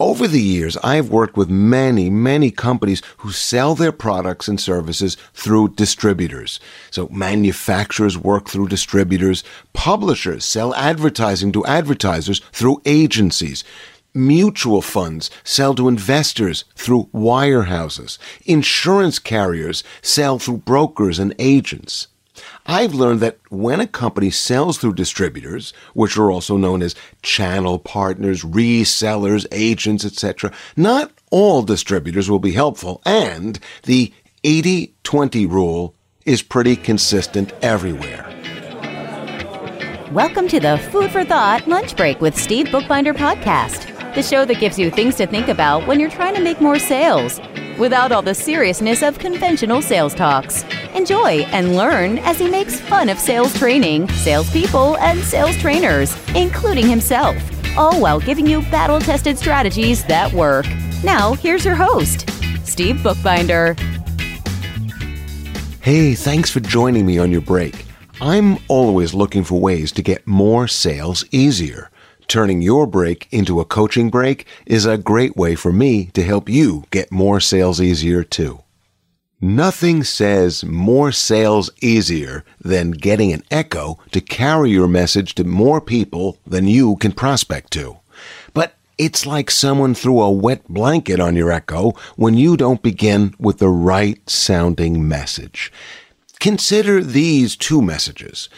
Over the years, I've worked with many, many companies who sell their products and services through distributors. So manufacturers work through distributors. Publishers sell advertising to advertisers through agencies. Mutual funds sell to investors through wirehouses. Insurance carriers sell through brokers and agents. I've learned that when a company sells through distributors, which are also known as channel partners, resellers, agents, etc., not all distributors will be helpful, and the 80-20 rule is pretty consistent everywhere. Welcome to the Food for Thought Lunch Break with Steve Bookbinder podcast, the show that gives you things to think about when you're trying to make more sales without all the seriousness of conventional sales talks. Enjoy and learn as he makes fun of sales training, salespeople, and sales trainers, including himself, all while giving you battle tested strategies that work. Now, here's your host, Steve Bookbinder. Hey, thanks for joining me on your break. I'm always looking for ways to get more sales easier. Turning your break into a coaching break is a great way for me to help you get more sales easier too. Nothing says more sales easier than getting an echo to carry your message to more people than you can prospect to. But it's like someone threw a wet blanket on your echo when you don't begin with the right sounding message. Consider these two messages.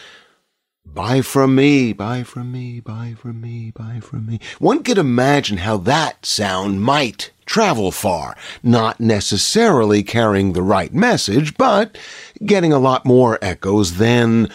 Buy from me, buy from me, buy from me, buy from me. One could imagine how that sound might travel far, not necessarily carrying the right message, but getting a lot more echoes than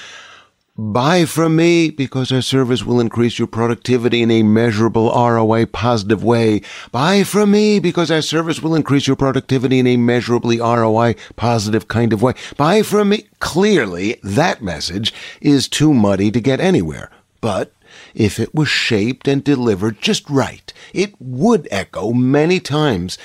Buy from me because our service will increase your productivity in a measurable ROI positive way. Buy from me because our service will increase your productivity in a measurably ROI positive kind of way. Buy from me. Clearly, that message is too muddy to get anywhere. But if it was shaped and delivered just right, it would echo many times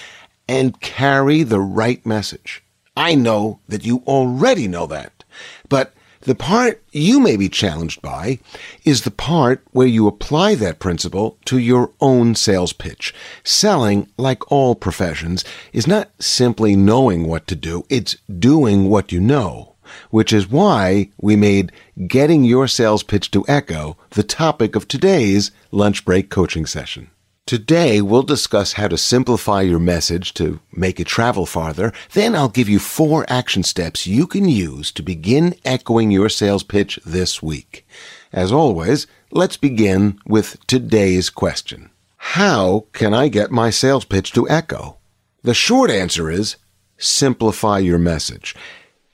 and carry the right message. I know that you already know that. But the part you may be challenged by is the part where you apply that principle to your own sales pitch. Selling, like all professions, is not simply knowing what to do, it's doing what you know, which is why we made getting your sales pitch to echo the topic of today's lunch break coaching session. Today, we'll discuss how to simplify your message to make it travel farther. Then I'll give you four action steps you can use to begin echoing your sales pitch this week. As always, let's begin with today's question. How can I get my sales pitch to echo? The short answer is simplify your message.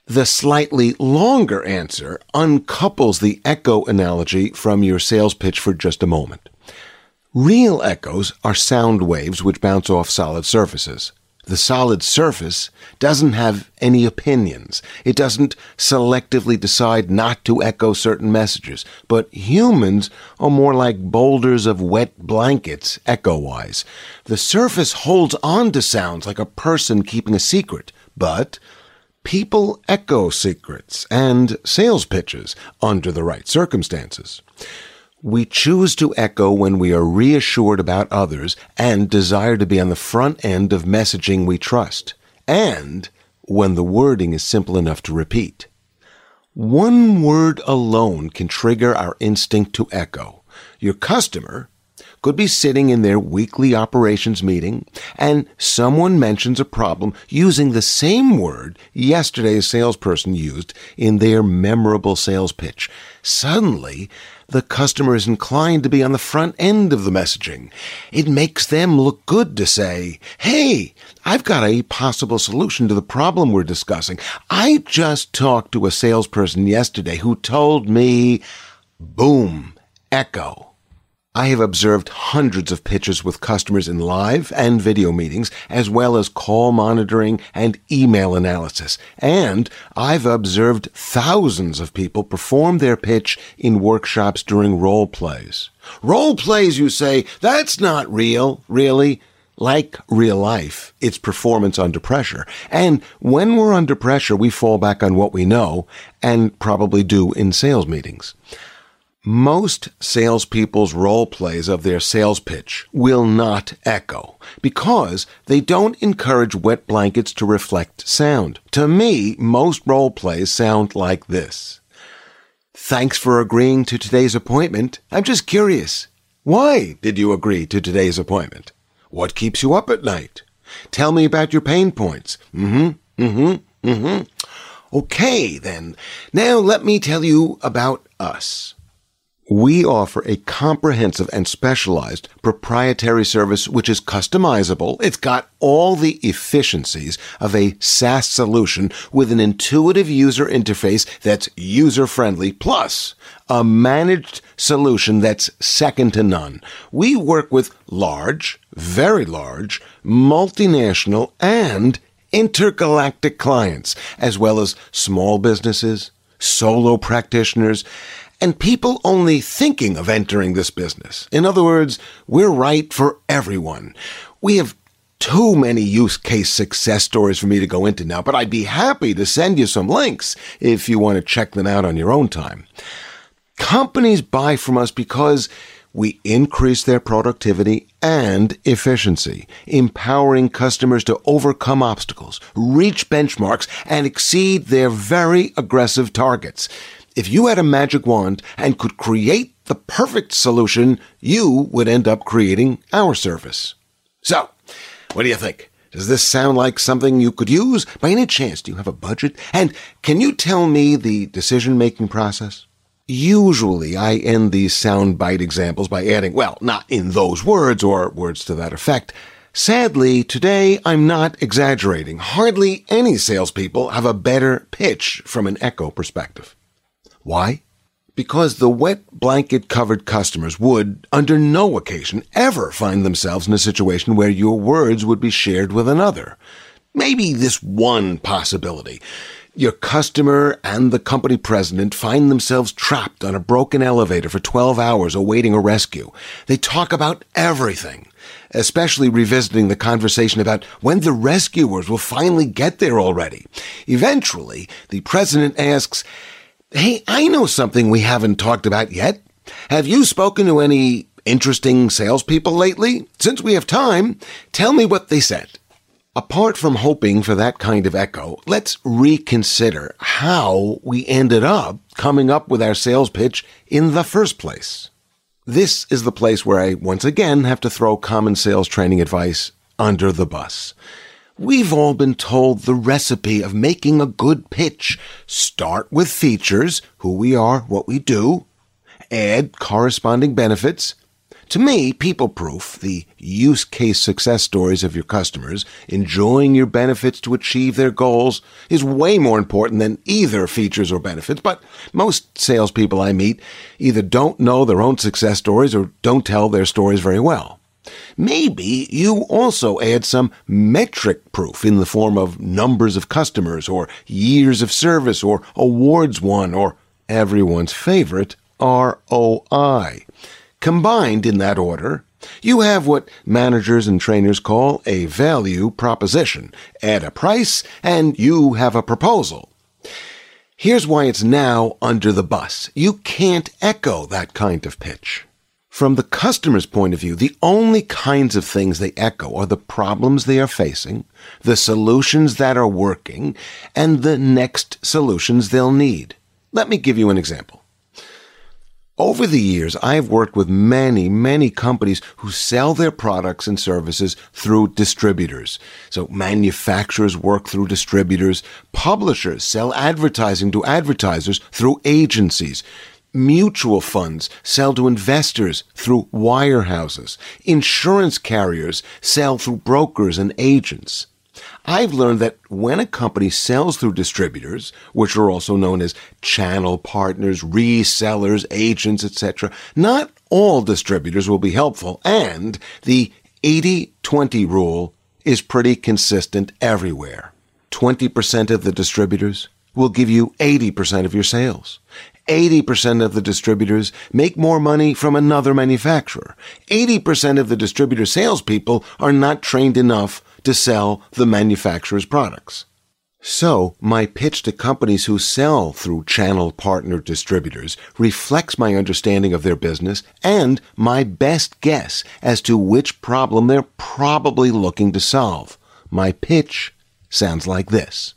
The slightly longer answer uncouples the echo analogy from your sales pitch for just a moment. Real echoes are sound waves which bounce off solid surfaces. The solid surface doesn't have any opinions. It doesn't selectively decide not to echo certain messages. But humans are more like boulders of wet blankets, echo wise. The surface holds on to sounds like a person keeping a secret. But people echo secrets and sales pitches under the right circumstances. We choose to echo when we are reassured about others and desire to be on the front end of messaging we trust, and when the wording is simple enough to repeat. One word alone can trigger our instinct to echo. Your customer could be sitting in their weekly operations meeting and someone mentions a problem using the same word yesterday's salesperson used in their memorable sales pitch. Suddenly, the customer is inclined to be on the front end of the messaging. It makes them look good to say, Hey, I've got a possible solution to the problem we're discussing. I just talked to a salesperson yesterday who told me, boom, echo. I have observed hundreds of pitches with customers in live and video meetings, as well as call monitoring and email analysis. And I've observed thousands of people perform their pitch in workshops during role plays. Role plays, you say, that's not real, really. Like real life, it's performance under pressure. And when we're under pressure, we fall back on what we know and probably do in sales meetings. Most salespeople's role plays of their sales pitch will not echo because they don't encourage wet blankets to reflect sound. To me, most role plays sound like this. Thanks for agreeing to today's appointment. I'm just curious. Why did you agree to today's appointment? What keeps you up at night? Tell me about your pain points. Mm-hmm, mm-hmm, mm-hmm. Okay, then. Now let me tell you about us. We offer a comprehensive and specialized proprietary service which is customizable. It's got all the efficiencies of a SaaS solution with an intuitive user interface that's user friendly, plus a managed solution that's second to none. We work with large, very large, multinational, and intergalactic clients, as well as small businesses, solo practitioners, and people only thinking of entering this business. In other words, we're right for everyone. We have too many use case success stories for me to go into now, but I'd be happy to send you some links if you want to check them out on your own time. Companies buy from us because we increase their productivity and efficiency, empowering customers to overcome obstacles, reach benchmarks, and exceed their very aggressive targets. If you had a magic wand and could create the perfect solution, you would end up creating our service. So, what do you think? Does this sound like something you could use? By any chance, do you have a budget? And can you tell me the decision making process? Usually, I end these soundbite examples by adding, well, not in those words or words to that effect. Sadly, today I'm not exaggerating. Hardly any salespeople have a better pitch from an echo perspective. Why? Because the wet blanket covered customers would, under no occasion, ever find themselves in a situation where your words would be shared with another. Maybe this one possibility. Your customer and the company president find themselves trapped on a broken elevator for 12 hours awaiting a rescue. They talk about everything, especially revisiting the conversation about when the rescuers will finally get there already. Eventually, the president asks, Hey, I know something we haven't talked about yet. Have you spoken to any interesting salespeople lately? Since we have time, tell me what they said. Apart from hoping for that kind of echo, let's reconsider how we ended up coming up with our sales pitch in the first place. This is the place where I once again have to throw common sales training advice under the bus. We've all been told the recipe of making a good pitch. Start with features, who we are, what we do, add corresponding benefits. To me, people proof, the use case success stories of your customers, enjoying your benefits to achieve their goals, is way more important than either features or benefits. But most salespeople I meet either don't know their own success stories or don't tell their stories very well. Maybe you also add some metric proof in the form of numbers of customers or years of service or awards won or everyone's favorite ROI. Combined in that order, you have what managers and trainers call a value proposition. Add a price and you have a proposal. Here's why it's now under the bus. You can't echo that kind of pitch. From the customer's point of view, the only kinds of things they echo are the problems they are facing, the solutions that are working, and the next solutions they'll need. Let me give you an example. Over the years, I have worked with many, many companies who sell their products and services through distributors. So manufacturers work through distributors. Publishers sell advertising to advertisers through agencies. Mutual funds sell to investors through wirehouses. Insurance carriers sell through brokers and agents. I've learned that when a company sells through distributors, which are also known as channel partners, resellers, agents, etc., not all distributors will be helpful, and the 80-20 rule is pretty consistent everywhere. 20% of the distributors will give you 80% of your sales. 80% of the distributors make more money from another manufacturer. 80% of the distributor salespeople are not trained enough to sell the manufacturer's products. So, my pitch to companies who sell through channel partner distributors reflects my understanding of their business and my best guess as to which problem they're probably looking to solve. My pitch sounds like this.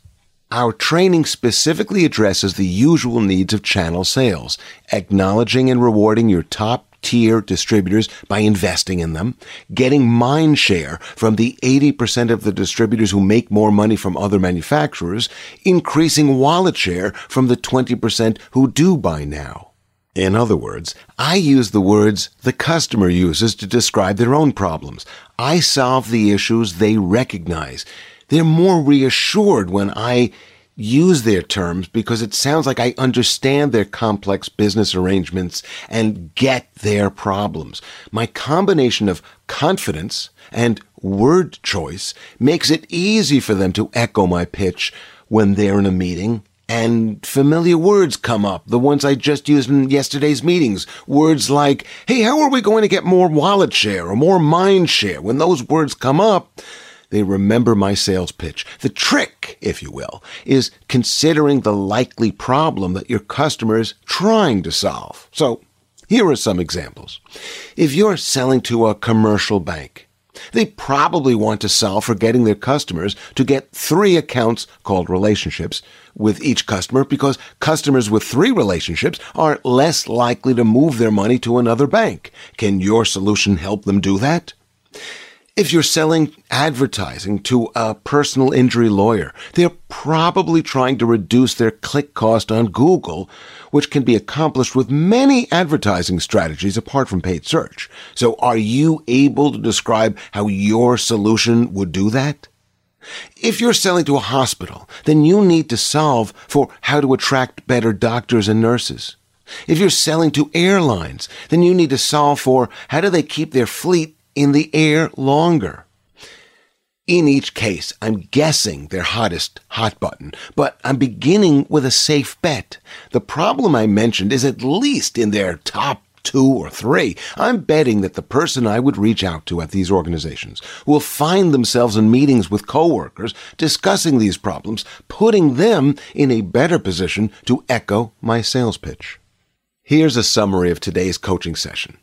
Our training specifically addresses the usual needs of channel sales, acknowledging and rewarding your top tier distributors by investing in them, getting mind share from the 80% of the distributors who make more money from other manufacturers, increasing wallet share from the 20% who do buy now. In other words, I use the words the customer uses to describe their own problems. I solve the issues they recognize. They're more reassured when I use their terms because it sounds like I understand their complex business arrangements and get their problems. My combination of confidence and word choice makes it easy for them to echo my pitch when they're in a meeting and familiar words come up, the ones I just used in yesterday's meetings. Words like, hey, how are we going to get more wallet share or more mind share? When those words come up, they remember my sales pitch. The trick, if you will, is considering the likely problem that your customer is trying to solve. So, here are some examples. If you're selling to a commercial bank, they probably want to solve for getting their customers to get three accounts called relationships with each customer because customers with three relationships are less likely to move their money to another bank. Can your solution help them do that? If you're selling advertising to a personal injury lawyer, they're probably trying to reduce their click cost on Google, which can be accomplished with many advertising strategies apart from paid search. So are you able to describe how your solution would do that? If you're selling to a hospital, then you need to solve for how to attract better doctors and nurses. If you're selling to airlines, then you need to solve for how do they keep their fleet in the air longer. In each case, I'm guessing their hottest hot button, but I'm beginning with a safe bet. The problem I mentioned is at least in their top two or three. I'm betting that the person I would reach out to at these organizations will find themselves in meetings with coworkers discussing these problems, putting them in a better position to echo my sales pitch. Here's a summary of today's coaching session.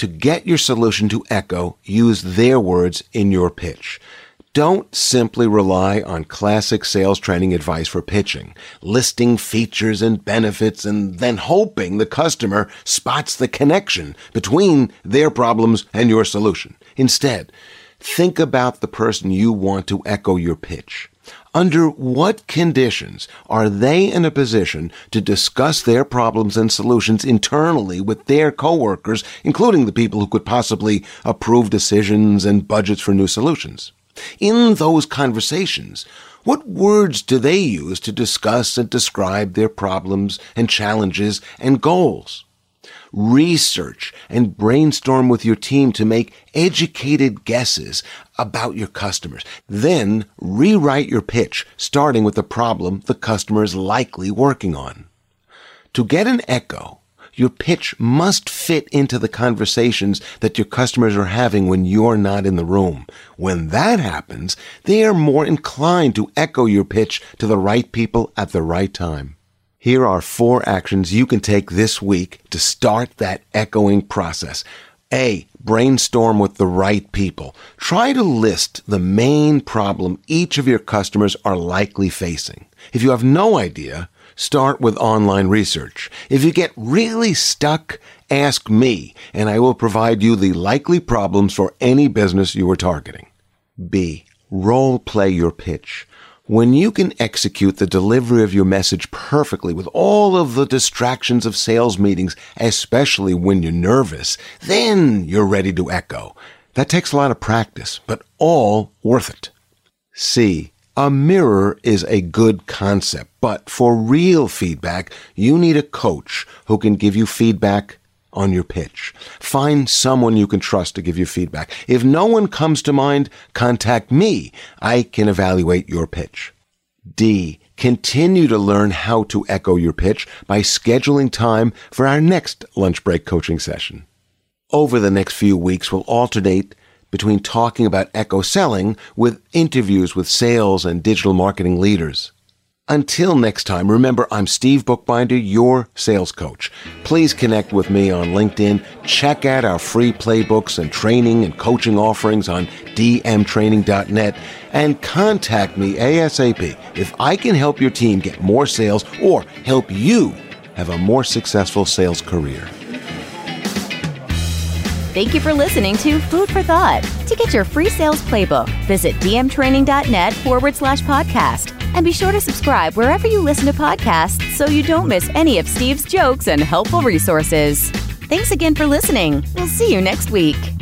To get your solution to echo, use their words in your pitch. Don't simply rely on classic sales training advice for pitching, listing features and benefits and then hoping the customer spots the connection between their problems and your solution. Instead, think about the person you want to echo your pitch. Under what conditions are they in a position to discuss their problems and solutions internally with their coworkers, including the people who could possibly approve decisions and budgets for new solutions? In those conversations, what words do they use to discuss and describe their problems and challenges and goals? Research and brainstorm with your team to make educated guesses about your customers. Then rewrite your pitch, starting with the problem the customer is likely working on. To get an echo, your pitch must fit into the conversations that your customers are having when you're not in the room. When that happens, they are more inclined to echo your pitch to the right people at the right time. Here are four actions you can take this week to start that echoing process. A. Brainstorm with the right people. Try to list the main problem each of your customers are likely facing. If you have no idea, start with online research. If you get really stuck, ask me, and I will provide you the likely problems for any business you are targeting. B. Role play your pitch. When you can execute the delivery of your message perfectly with all of the distractions of sales meetings, especially when you're nervous, then you're ready to echo. That takes a lot of practice, but all worth it. C. A mirror is a good concept, but for real feedback, you need a coach who can give you feedback on your pitch. Find someone you can trust to give you feedback. If no one comes to mind, contact me. I can evaluate your pitch. D. Continue to learn how to echo your pitch by scheduling time for our next lunch break coaching session. Over the next few weeks, we'll alternate between talking about echo selling with interviews with sales and digital marketing leaders. Until next time, remember I'm Steve Bookbinder, your sales coach. Please connect with me on LinkedIn. Check out our free playbooks and training and coaching offerings on dmtraining.net and contact me ASAP if I can help your team get more sales or help you have a more successful sales career. Thank you for listening to Food for Thought. To get your free sales playbook, visit dmtraining.net forward slash podcast. And be sure to subscribe wherever you listen to podcasts so you don't miss any of Steve's jokes and helpful resources. Thanks again for listening. We'll see you next week.